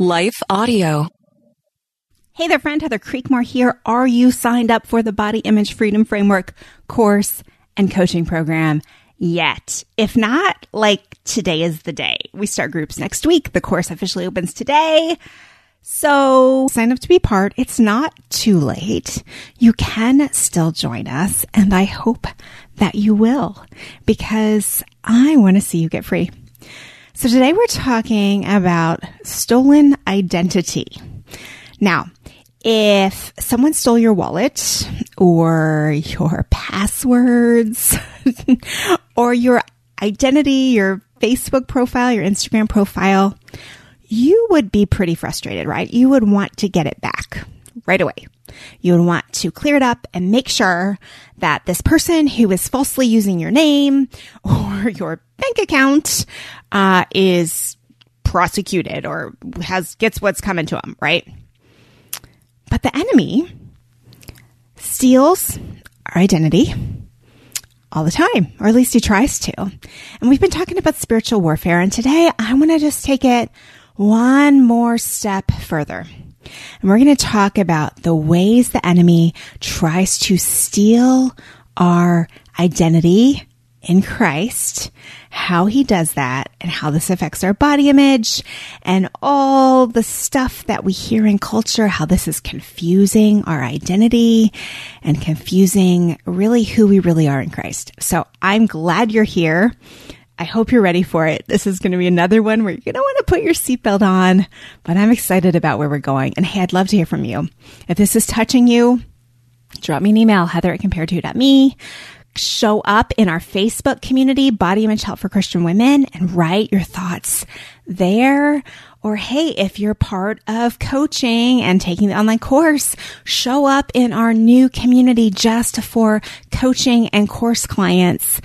Life Audio. Hey there, friend. Heather Creekmore here. Are you signed up for the Body Image Freedom Framework course and coaching program yet? If not, like today is the day. We start groups next week. The course officially opens today. So sign up to be part. It's not too late. You can still join us and I hope that you will because I want to see you get free. So today we're talking about stolen identity. Now, if someone stole your wallet or your passwords or your identity, your Facebook profile, your Instagram profile, you would be pretty frustrated, right? You would want to get it back right away. You would want to clear it up and make sure that this person who is falsely using your name or your bank account uh, is prosecuted or has gets what's coming to him, right? But the enemy steals our identity all the time, or at least he tries to. And we've been talking about spiritual warfare, and today I want to just take it one more step further. And we're going to talk about the ways the enemy tries to steal our identity in Christ, how he does that, and how this affects our body image, and all the stuff that we hear in culture, how this is confusing our identity and confusing really who we really are in Christ. So I'm glad you're here. I hope you're ready for it. This is going to be another one where you're going to want to put your seatbelt on, but I'm excited about where we're going. And hey, I'd love to hear from you. If this is touching you, drop me an email, heather at compared2.me. Show up in our Facebook community, Body Image Help for Christian Women, and write your thoughts there. Or hey, if you're part of coaching and taking the online course, show up in our new community just for coaching and course clients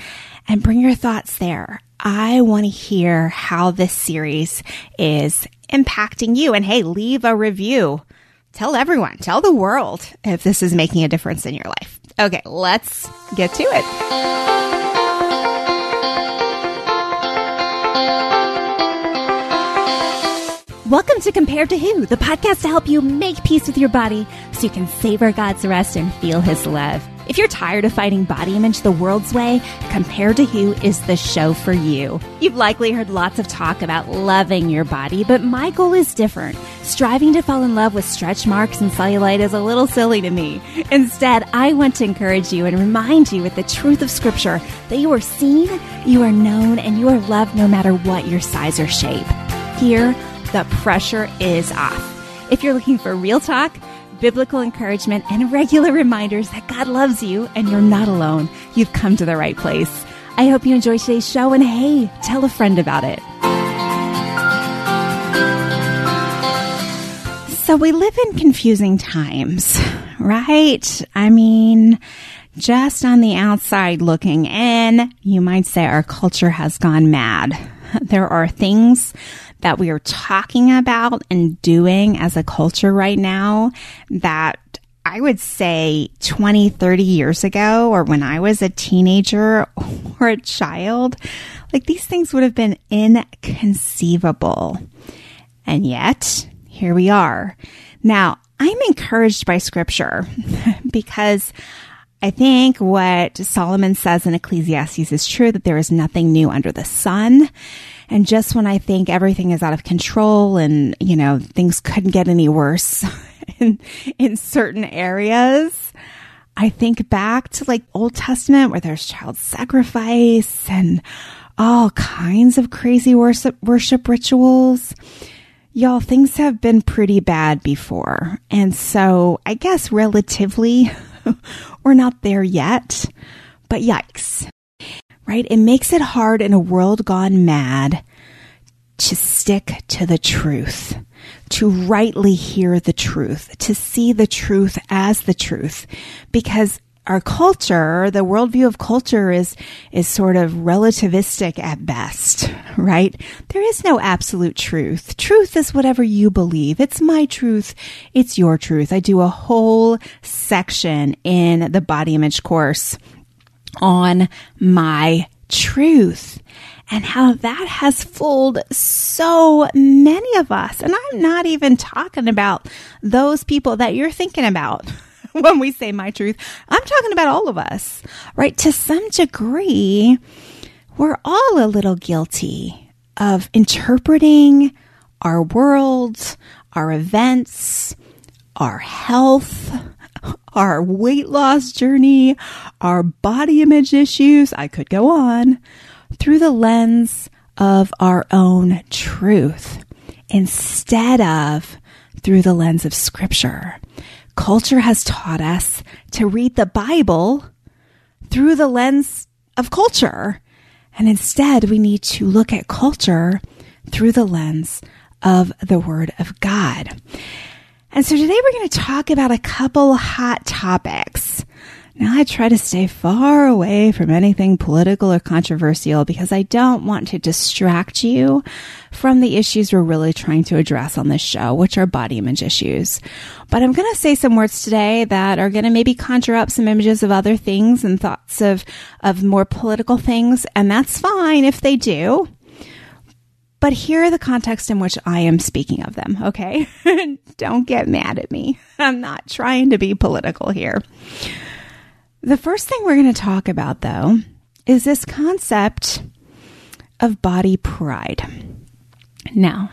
and bring your thoughts there. I want to hear how this series is impacting you. And hey, leave a review. Tell everyone, tell the world if this is making a difference in your life. Okay, let's get to it. Welcome to Compared to Who, the podcast to help you make peace with your body so you can savor God's rest and feel His love. If you're tired of fighting body image the world's way, Compared to Who is the show for you. You've likely heard lots of talk about loving your body, but my goal is different. Striving to fall in love with stretch marks and cellulite is a little silly to me. Instead, I want to encourage you and remind you with the truth of Scripture that you are seen, you are known, and you are loved no matter what your size or shape. Here, the pressure is off. If you're looking for real talk, biblical encouragement, and regular reminders that God loves you and you're not alone, you've come to the right place. I hope you enjoy today's show and hey, tell a friend about it. So we live in confusing times, right? I mean, just on the outside looking in, you might say our culture has gone mad. There are things that we are talking about and doing as a culture right now that I would say 20, 30 years ago, or when I was a teenager or a child, like these things would have been inconceivable. And yet, here we are. Now, I'm encouraged by scripture because I think what Solomon says in Ecclesiastes is true that there is nothing new under the sun. And just when I think everything is out of control and, you know, things couldn't get any worse in, in certain areas, I think back to like Old Testament where there's child sacrifice and all kinds of crazy worship, worship rituals. Y'all, things have been pretty bad before. And so I guess relatively we're not there yet, but yikes right? It makes it hard in a world gone mad to stick to the truth, to rightly hear the truth, to see the truth as the truth, because our culture, the worldview of culture is, is sort of relativistic at best, right? There is no absolute truth. Truth is whatever you believe. It's my truth. It's your truth. I do a whole section in the body image course on my truth. and how that has fooled so many of us. And I'm not even talking about those people that you're thinking about. when we say my truth, I'm talking about all of us, right? To some degree, we're all a little guilty of interpreting our world, our events, our health, our weight loss journey, our body image issues, I could go on, through the lens of our own truth instead of through the lens of scripture. Culture has taught us to read the Bible through the lens of culture. And instead, we need to look at culture through the lens of the Word of God. And so today we're going to talk about a couple hot topics. Now I try to stay far away from anything political or controversial because I don't want to distract you from the issues we're really trying to address on this show, which are body image issues. But I'm going to say some words today that are going to maybe conjure up some images of other things and thoughts of, of more political things. And that's fine if they do. But here are the context in which I am speaking of them, okay? Don't get mad at me. I'm not trying to be political here. The first thing we're going to talk about, though, is this concept of body pride. Now,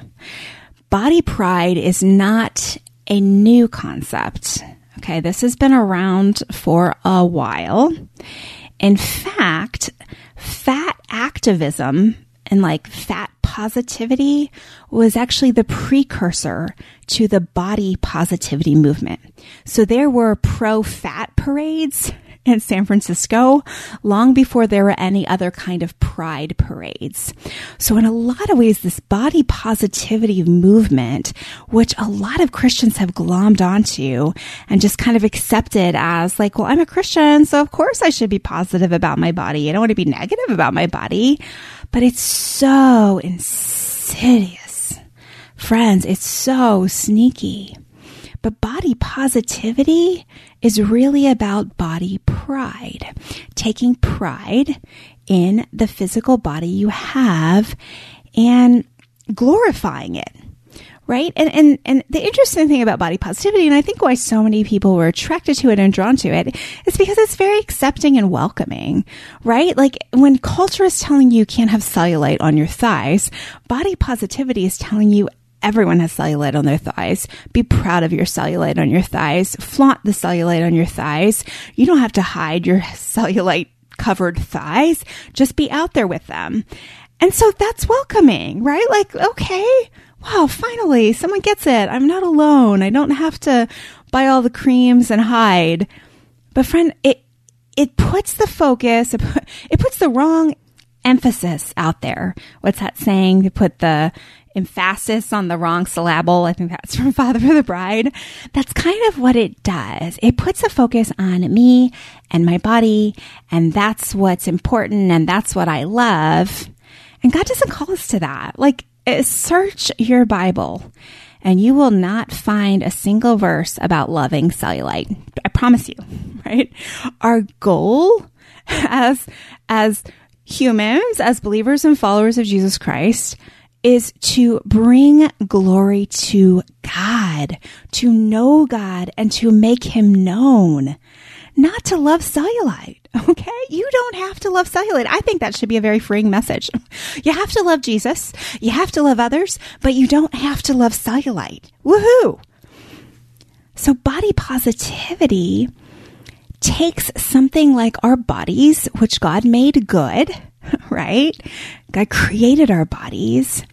body pride is not a new concept. Okay, this has been around for a while. In fact, fat activism and like fat positivity was actually the precursor to the body positivity movement. So there were pro fat parades in San Francisco long before there were any other kind of pride parades. So in a lot of ways, this body positivity movement, which a lot of Christians have glommed onto and just kind of accepted as like, well, I'm a Christian, so of course I should be positive about my body. I don't want to be negative about my body. But it's so insidious. Friends, it's so sneaky. But body positivity is really about body pride, taking pride in the physical body you have and glorifying it right? And, and, and the interesting thing about body positivity, and I think why so many people were attracted to it and drawn to it, is because it's very accepting and welcoming, right? Like when culture is telling you you can't have cellulite on your thighs, body positivity is telling you everyone has cellulite on their thighs. Be proud of your cellulite on your thighs. Flaunt the cellulite on your thighs. You don't have to hide your cellulite covered thighs. Just be out there with them. And so that's welcoming, right? Like, okay, wow, finally someone gets it. I'm not alone. I don't have to buy all the creams and hide. But friend, it, it puts the focus, it, put, it puts the wrong emphasis out there. What's that saying? To put the emphasis on the wrong syllable. I think that's from Father of the Bride. That's kind of what it does. It puts a focus on me and my body, and that's what's important, and that's what I love. And God doesn't call us to that. Like, uh, search your Bible and you will not find a single verse about loving cellulite. I promise you, right? Our goal as, as humans, as believers and followers of Jesus Christ, is to bring glory to God, to know God and to make him known, not to love cellulite. Okay. You don't have to love cellulite. I think that should be a very freeing message. You have to love Jesus. You have to love others, but you don't have to love cellulite. Woohoo. So body positivity takes something like our bodies, which God made good, right? God created our bodies.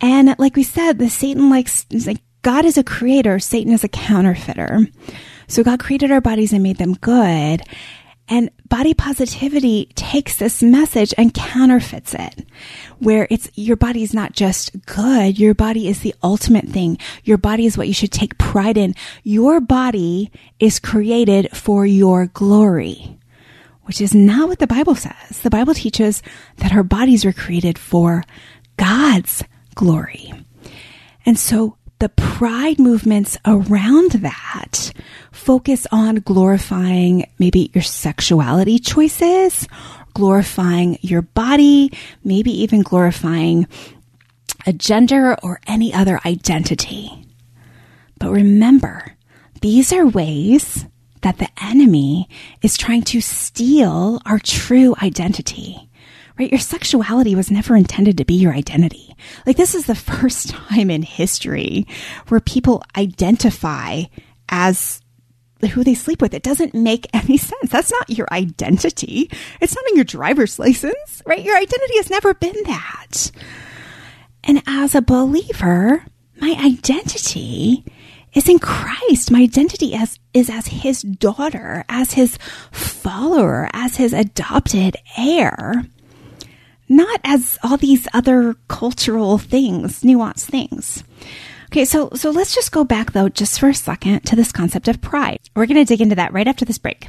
And like we said, the Satan likes, like God is a creator, Satan is a counterfeiter. So God created our bodies and made them good. And body positivity takes this message and counterfeits it, where it's your body is not just good, your body is the ultimate thing. Your body is what you should take pride in. Your body is created for your glory, which is not what the Bible says. The Bible teaches that our bodies were created for God's glory. And so the pride movements around that focus on glorifying maybe your sexuality choices, glorifying your body, maybe even glorifying a gender or any other identity. But remember, these are ways that the enemy is trying to steal our true identity. Right? Your sexuality was never intended to be your identity. Like this is the first time in history where people identify as who they sleep with. It doesn't make any sense. That's not your identity. It's not in your driver's license, right? Your identity has never been that. And as a believer, my identity is in Christ. My identity as, is as his daughter, as his follower, as his adopted heir, not as all these other cultural things, nuanced things. Okay, so so let's just go back though just for a second to this concept of pride. We're going to dig into that right after this break.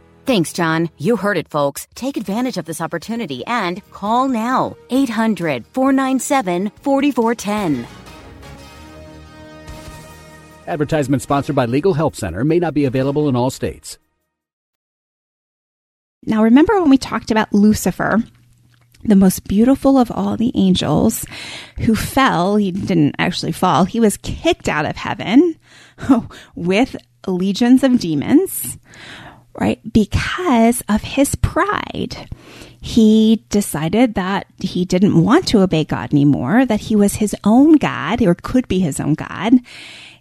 Thanks, John. You heard it, folks. Take advantage of this opportunity and call now 800 497 4410. Advertisement sponsored by Legal Help Center may not be available in all states. Now, remember when we talked about Lucifer, the most beautiful of all the angels who fell? He didn't actually fall, he was kicked out of heaven with legions of demons right? Because of his pride. He decided that he didn't want to obey God anymore, that he was his own God or could be his own God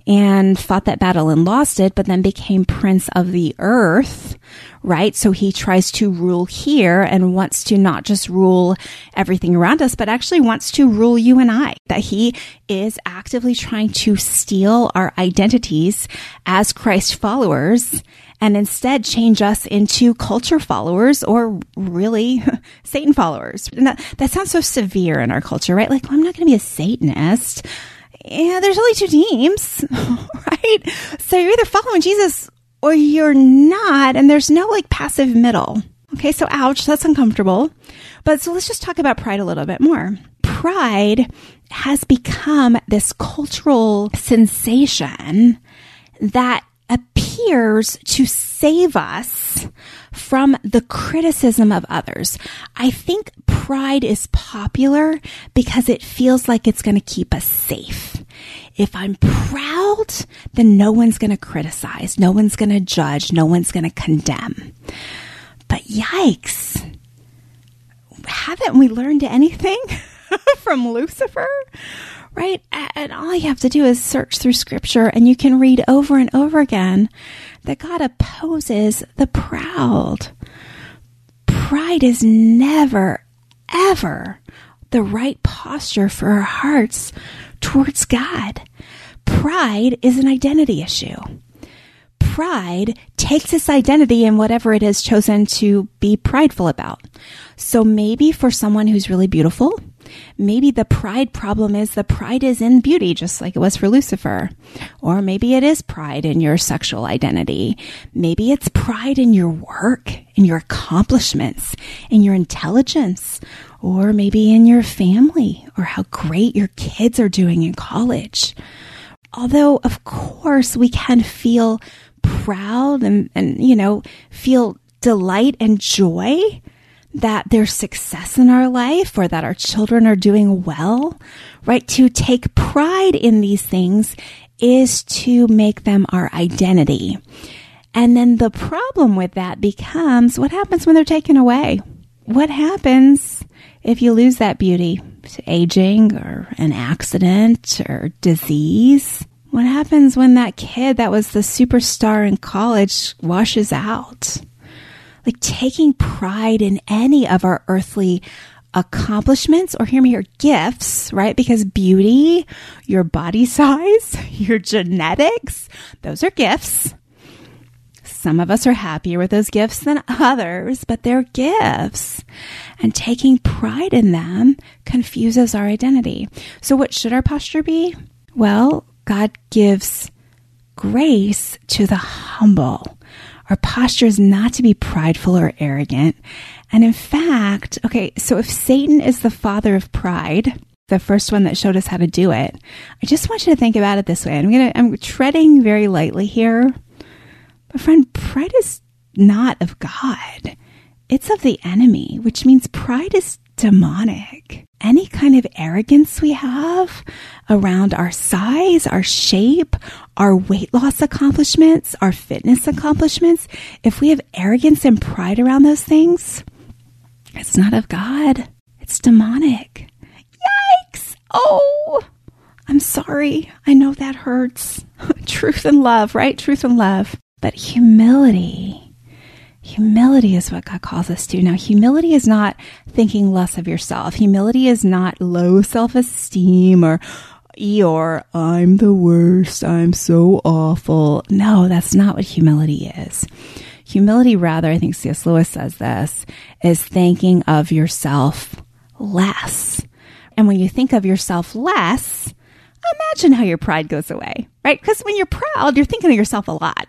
and fought that battle and lost it, but then became prince of the earth, right? So he tries to rule here and wants to not just rule everything around us, but actually wants to rule you and I. That he is actively trying to steal our identities as Christ followers and instead change us into culture followers or really Satan followers. And that, that sounds so severe in our culture, right? Like, well, I'm not going to be a Satanist. Yeah, there's only two teams, right? So you're either following Jesus or you're not, and there's no like passive middle. Okay, so ouch, that's uncomfortable. But so let's just talk about pride a little bit more. Pride has become this cultural sensation that appears to save us from the criticism of others. I think pride is popular because it feels like it's going to keep us safe. If I'm proud, then no one's going to criticize, no one's going to judge, no one's going to condemn. But yikes. Haven't we learned anything from Lucifer? Right? And all you have to do is search through scripture and you can read over and over again that God opposes the proud. Pride is never, ever the right posture for our hearts towards God. Pride is an identity issue. Pride takes its identity in whatever it has chosen to be prideful about. So maybe for someone who's really beautiful, Maybe the pride problem is the pride is in beauty, just like it was for Lucifer. Or maybe it is pride in your sexual identity. Maybe it's pride in your work, in your accomplishments, in your intelligence, or maybe in your family, or how great your kids are doing in college. Although, of course, we can feel proud and, and, you know, feel delight and joy that there's success in our life or that our children are doing well, right? To take pride in these things is to make them our identity. And then the problem with that becomes what happens when they're taken away? What happens if you lose that beauty to aging or an accident or disease? What happens when that kid that was the superstar in college washes out? Like taking pride in any of our earthly accomplishments or hear me here gifts, right? Because beauty, your body size, your genetics, those are gifts. Some of us are happier with those gifts than others, but they're gifts. And taking pride in them confuses our identity. So, what should our posture be? Well, God gives grace to the humble. Our posture is not to be prideful or arrogant. And in fact, okay, so if Satan is the father of pride, the first one that showed us how to do it, I just want you to think about it this way. I'm going to, I'm treading very lightly here. But friend, pride is not of God. It's of the enemy, which means pride is demonic. Any kind of arrogance we have around our size, our shape, our weight loss accomplishments, our fitness accomplishments, if we have arrogance and pride around those things, it's not of God. It's demonic. Yikes! Oh, I'm sorry. I know that hurts. Truth and love, right? Truth and love. But humility Humility is what God calls us to. Now, humility is not thinking less of yourself. Humility is not low self esteem or Eeyore, I'm the worst. I'm so awful. No, that's not what humility is. Humility, rather, I think C.S. Lewis says this, is thinking of yourself less. And when you think of yourself less, imagine how your pride goes away, right? Because when you're proud, you're thinking of yourself a lot.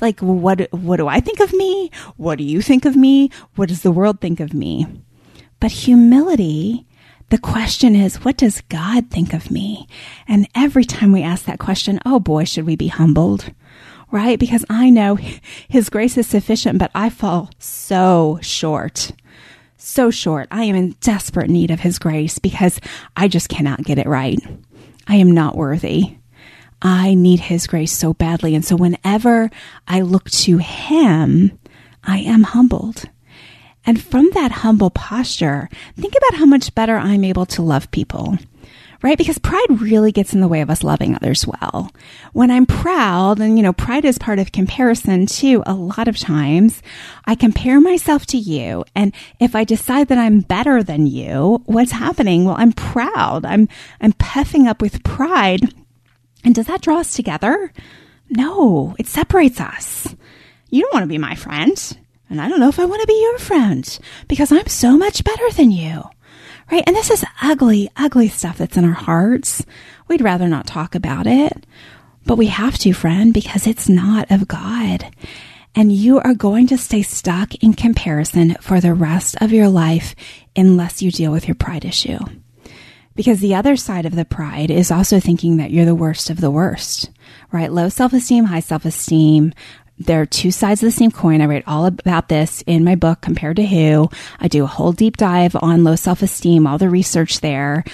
Like, what, what do I think of me? What do you think of me? What does the world think of me? But humility, the question is, what does God think of me? And every time we ask that question, oh boy, should we be humbled? Right? Because I know His grace is sufficient, but I fall so short. So short. I am in desperate need of His grace because I just cannot get it right. I am not worthy. I need His grace so badly. And so whenever I look to Him, I am humbled. And from that humble posture, think about how much better I'm able to love people. Right? Because pride really gets in the way of us loving others well. When I'm proud, and you know, pride is part of comparison too, a lot of times, I compare myself to you. And if I decide that I'm better than you, what's happening? Well, I'm proud. I'm, I'm puffing up with pride. And does that draw us together? No, it separates us. You don't want to be my friend. And I don't know if I want to be your friend because I'm so much better than you. Right? And this is ugly, ugly stuff that's in our hearts. We'd rather not talk about it, but we have to, friend, because it's not of God. And you are going to stay stuck in comparison for the rest of your life unless you deal with your pride issue. Because the other side of the pride is also thinking that you're the worst of the worst, right? Low self esteem, high self esteem, they're two sides of the same coin. I write all about this in my book, Compared to Who. I do a whole deep dive on low self esteem, all the research there.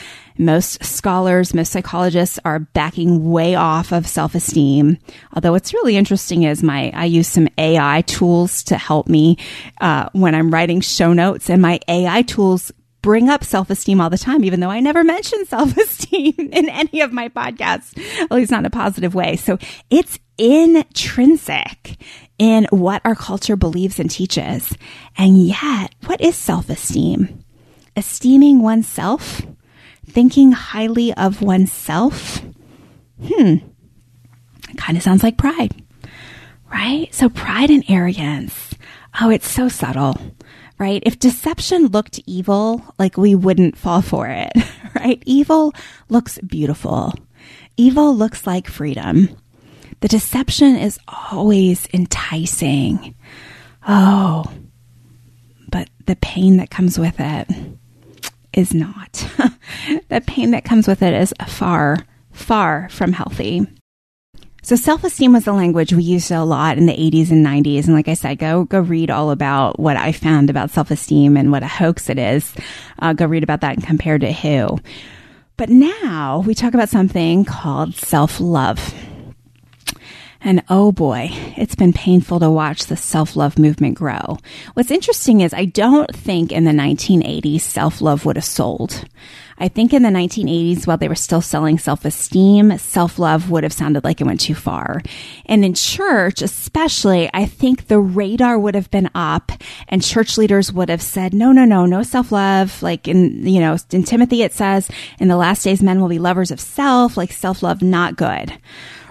Most scholars, most psychologists are backing way off of self esteem. Although what's really interesting is my, I use some AI tools to help me, uh, when I'm writing show notes and my AI tools bring up self esteem all the time, even though I never mention self esteem in any of my podcasts, at least not in a positive way. So it's intrinsic in what our culture believes and teaches. And yet, what is self esteem? Esteeming oneself, thinking highly of oneself. Hmm, kind of sounds like pride, right? So, pride and arrogance. Oh, it's so subtle. Right? If deception looked evil, like we wouldn't fall for it, right? Evil looks beautiful. Evil looks like freedom. The deception is always enticing. Oh, but the pain that comes with it is not. the pain that comes with it is far, far from healthy. So self-esteem was the language we used a lot in the 80s and 90s. And like I said, go, go read all about what I found about self-esteem and what a hoax it is. Uh, go read about that and Compared to Who. But now we talk about something called self-love. And oh boy, it's been painful to watch the self love movement grow. What's interesting is I don't think in the 1980s self love would have sold. I think in the 1980s, while they were still selling self esteem, self love would have sounded like it went too far. And in church, especially, I think the radar would have been up and church leaders would have said, no, no, no, no self love. Like in, you know, in Timothy, it says, in the last days, men will be lovers of self, like self love, not good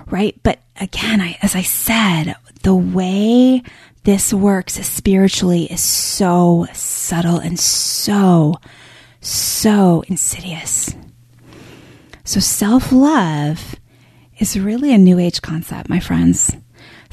right? But again, I, as I said, the way this works spiritually is so subtle and so, so insidious. So self love is really a new age concept, my friends.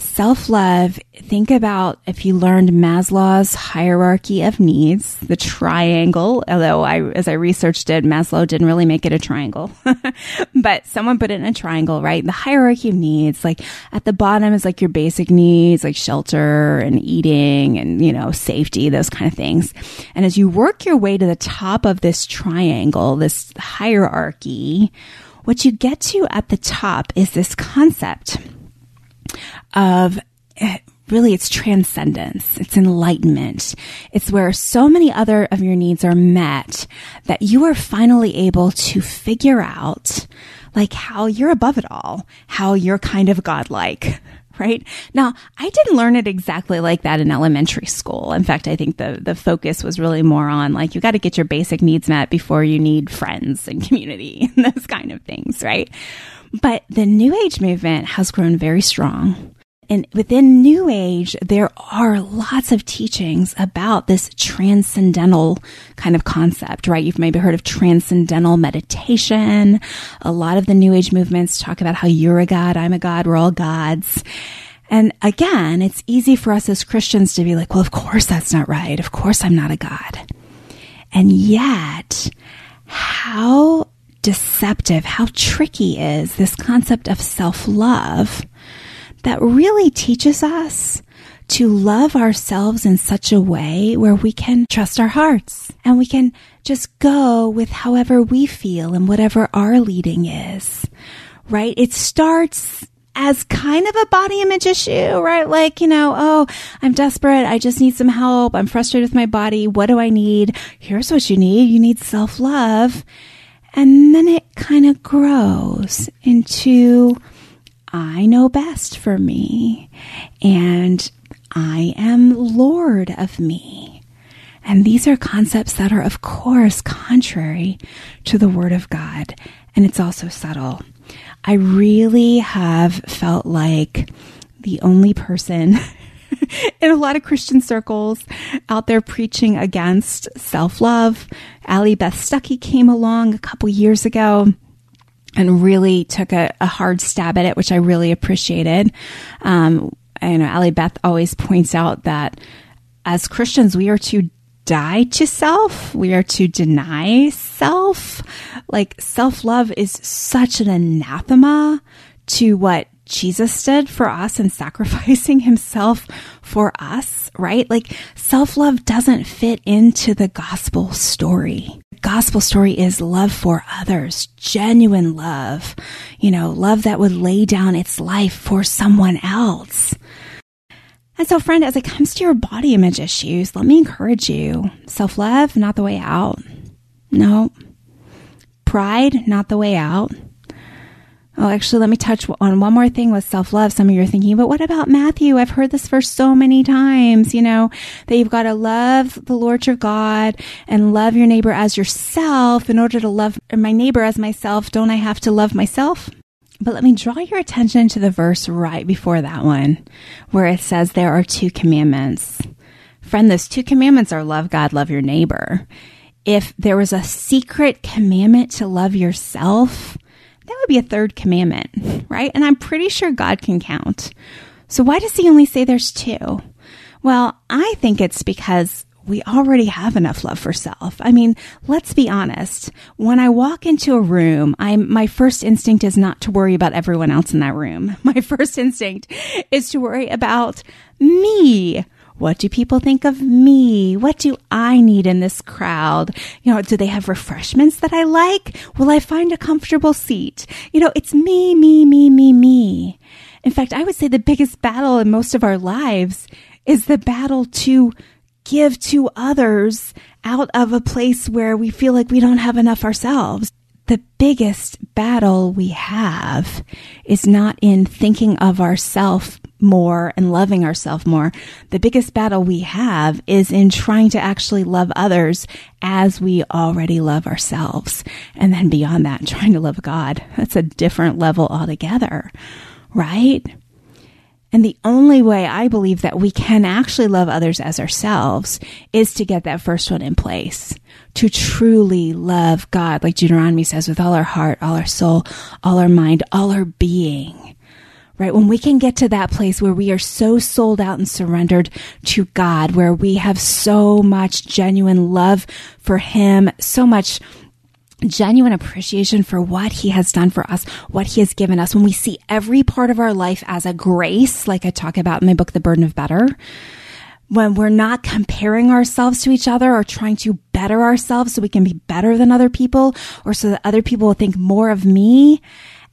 Self love, think about if you learned Maslow's hierarchy of needs, the triangle, although I, as I researched it, Maslow didn't really make it a triangle, but someone put it in a triangle, right? The hierarchy of needs, like at the bottom is like your basic needs, like shelter and eating and, you know, safety, those kind of things. And as you work your way to the top of this triangle, this hierarchy, what you get to at the top is this concept of eh, really it's transcendence. It's enlightenment. It's where so many other of your needs are met that you are finally able to figure out like how you're above it all, how you're kind of godlike. Right now, I didn't learn it exactly like that in elementary school. In fact, I think the the focus was really more on like you got to get your basic needs met before you need friends and community and those kind of things, right? But the New Age movement has grown very strong. And within New Age, there are lots of teachings about this transcendental kind of concept, right? You've maybe heard of transcendental meditation. A lot of the New Age movements talk about how you're a God, I'm a God, we're all gods. And again, it's easy for us as Christians to be like, well, of course that's not right. Of course I'm not a God. And yet, how deceptive, how tricky is this concept of self love that really teaches us to love ourselves in such a way where we can trust our hearts and we can just go with however we feel and whatever our leading is, right? It starts as kind of a body image issue, right? Like, you know, oh, I'm desperate. I just need some help. I'm frustrated with my body. What do I need? Here's what you need. You need self love. And then it kind of grows into I know best for me, and I am Lord of me. And these are concepts that are, of course, contrary to the Word of God. And it's also subtle. I really have felt like the only person in a lot of Christian circles out there preaching against self love. Allie Beth Stuckey came along a couple years ago and really took a, a, hard stab at it, which I really appreciated. Um, you know, Allie Beth always points out that as Christians, we are to die to self. We are to deny self. Like self love is such an anathema to what Jesus did for us and sacrificing himself for us, right? Like self love doesn't fit into the gospel story. Gospel story is love for others, genuine love, you know, love that would lay down its life for someone else. And so, friend, as it comes to your body image issues, let me encourage you self love, not the way out. No. Pride, not the way out. Oh, actually, let me touch on one more thing with self love. Some of you are thinking, but what about Matthew? I've heard this verse so many times, you know, that you've got to love the Lord your God and love your neighbor as yourself. In order to love my neighbor as myself, don't I have to love myself? But let me draw your attention to the verse right before that one, where it says there are two commandments. Friend, those two commandments are love God, love your neighbor. If there was a secret commandment to love yourself, that would be a third commandment, right? And I'm pretty sure God can count. So why does he only say there's two? Well, I think it's because we already have enough love for self. I mean, let's be honest. When I walk into a room, I'm, my first instinct is not to worry about everyone else in that room. My first instinct is to worry about me. What do people think of me? What do I need in this crowd? You know, do they have refreshments that I like? Will I find a comfortable seat? You know, it's me, me, me, me, me. In fact, I would say the biggest battle in most of our lives is the battle to give to others out of a place where we feel like we don't have enough ourselves. The biggest battle we have is not in thinking of ourself more and loving ourselves more. The biggest battle we have is in trying to actually love others as we already love ourselves. And then beyond that, trying to love God. That's a different level altogether, right? And the only way I believe that we can actually love others as ourselves is to get that first one in place. To truly love God, like Deuteronomy says, with all our heart, all our soul, all our mind, all our being. Right? When we can get to that place where we are so sold out and surrendered to God, where we have so much genuine love for Him, so much genuine appreciation for what he has done for us, what he has given us, when we see every part of our life as a grace, like I talk about in my book, The Burden of Better, when we're not comparing ourselves to each other or trying to better ourselves so we can be better than other people or so that other people will think more of me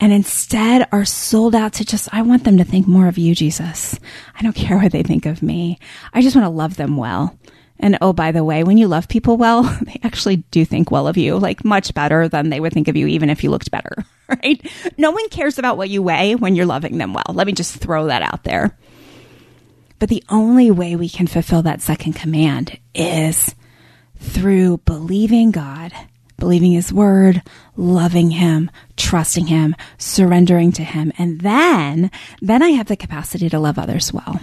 and instead are sold out to just, I want them to think more of you, Jesus. I don't care what they think of me. I just want to love them well. And oh, by the way, when you love people well, they actually do think well of you, like much better than they would think of you, even if you looked better, right? No one cares about what you weigh when you're loving them well. Let me just throw that out there. But the only way we can fulfill that second command is through believing God, believing His word, loving Him, trusting Him, surrendering to Him. And then, then I have the capacity to love others well.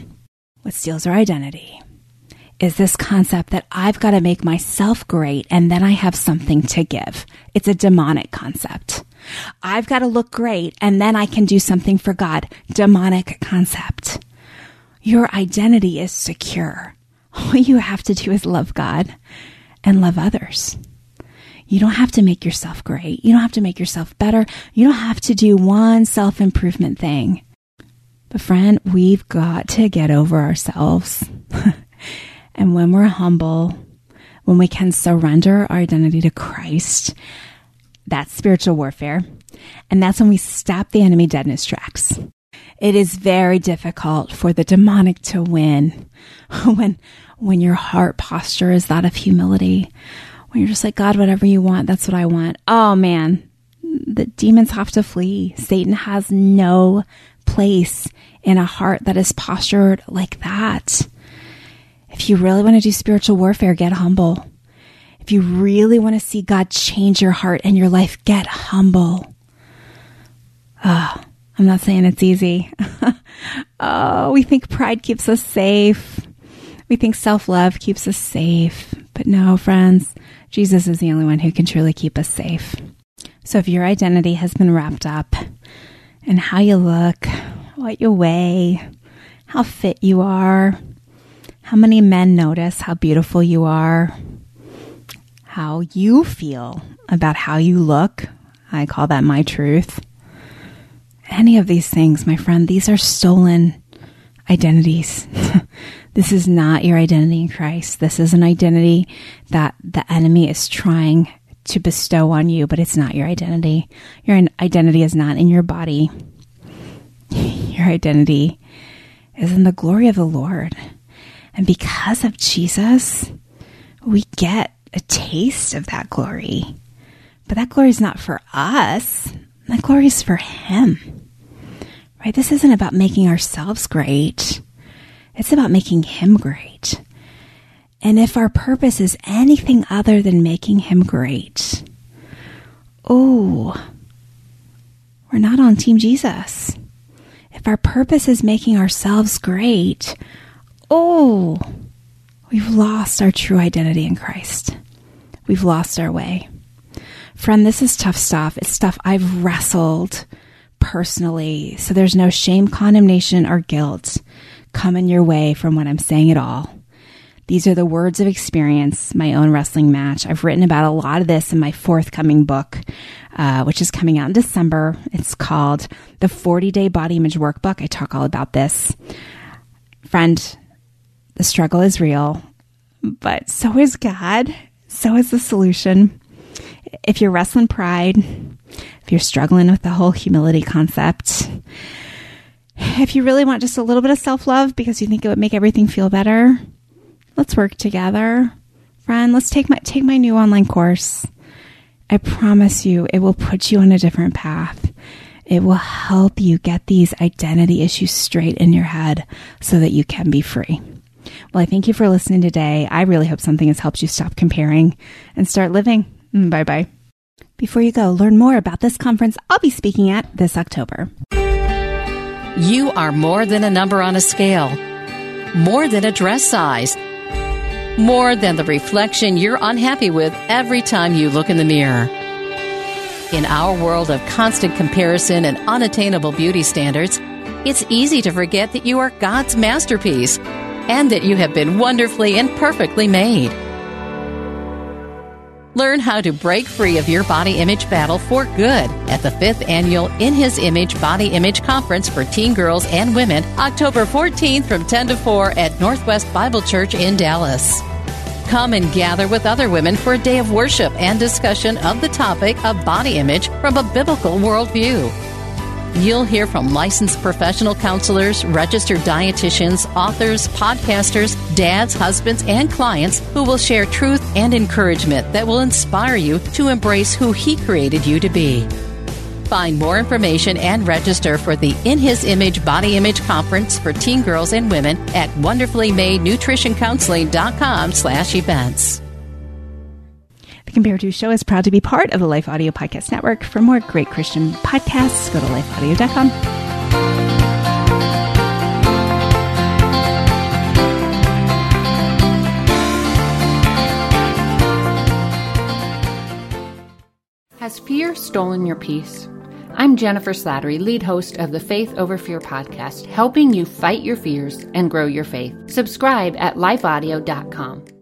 What steals our identity? is this concept that I've got to make myself great and then I have something to give. It's a demonic concept. I've got to look great and then I can do something for God. Demonic concept. Your identity is secure. All you have to do is love God and love others. You don't have to make yourself great. You don't have to make yourself better. You don't have to do one self improvement thing. But friend, we've got to get over ourselves. And when we're humble, when we can surrender our identity to Christ, that's spiritual warfare. And that's when we stop the enemy dead in his tracks. It is very difficult for the demonic to win when, when your heart posture is that of humility. When you're just like, God, whatever you want, that's what I want. Oh man, the demons have to flee. Satan has no place in a heart that is postured like that. If you really want to do spiritual warfare, get humble. If you really want to see God change your heart and your life, get humble. Oh, I'm not saying it's easy. oh, we think pride keeps us safe. We think self love keeps us safe. But no, friends, Jesus is the only one who can truly keep us safe. So if your identity has been wrapped up in how you look, what you weigh, how fit you are, how many men notice how beautiful you are? How you feel about how you look? I call that my truth. Any of these things, my friend, these are stolen identities. this is not your identity in Christ. This is an identity that the enemy is trying to bestow on you, but it's not your identity. Your identity is not in your body. Your identity is in the glory of the Lord. And because of Jesus, we get a taste of that glory. But that glory is not for us. That glory is for Him. Right? This isn't about making ourselves great. It's about making Him great. And if our purpose is anything other than making Him great, oh, we're not on Team Jesus. If our purpose is making ourselves great, oh, we've lost our true identity in Christ. We've lost our way. Friend, this is tough stuff. It's stuff I've wrestled personally. So there's no shame, condemnation, or guilt coming your way from what I'm saying at all. These are the words of experience, my own wrestling match. I've written about a lot of this in my forthcoming book, uh, which is coming out in December. It's called The 40 Day Body Image Workbook. I talk all about this. Friend, the struggle is real, but so is God. So is the solution. If you're wrestling pride, if you're struggling with the whole humility concept, if you really want just a little bit of self love because you think it would make everything feel better, let's work together. Friend, let's take my take my new online course. I promise you it will put you on a different path. It will help you get these identity issues straight in your head so that you can be free. Well, I thank you for listening today. I really hope something has helped you stop comparing and start living. Mm, bye bye. Before you go, learn more about this conference I'll be speaking at this October. You are more than a number on a scale, more than a dress size, more than the reflection you're unhappy with every time you look in the mirror. In our world of constant comparison and unattainable beauty standards, it's easy to forget that you are God's masterpiece and that you have been wonderfully and perfectly made. Learn how to break free of your body image battle for good at the 5th annual In His Image Body Image Conference for teen girls and women, October 14th from 10 to 4 at Northwest Bible Church in Dallas. Come and gather with other women for a day of worship and discussion of the topic of body image from a biblical worldview. You'll hear from licensed professional counselors, registered dietitians, authors, podcasters, dads, husbands, and clients who will share truth and encouragement that will inspire you to embrace who He created you to be. Find more information and register for the In His Image Body Image Conference for teen girls and women at wonderfullymadenutritioncounseling.com slash events. The Compare To Show is proud to be part of the Life Audio Podcast Network. For more great Christian podcasts, go to lifeaudio.com. Has fear stolen your peace? I'm Jennifer Slattery, lead host of the Faith Over Fear podcast, helping you fight your fears and grow your faith. Subscribe at lifeaudio.com.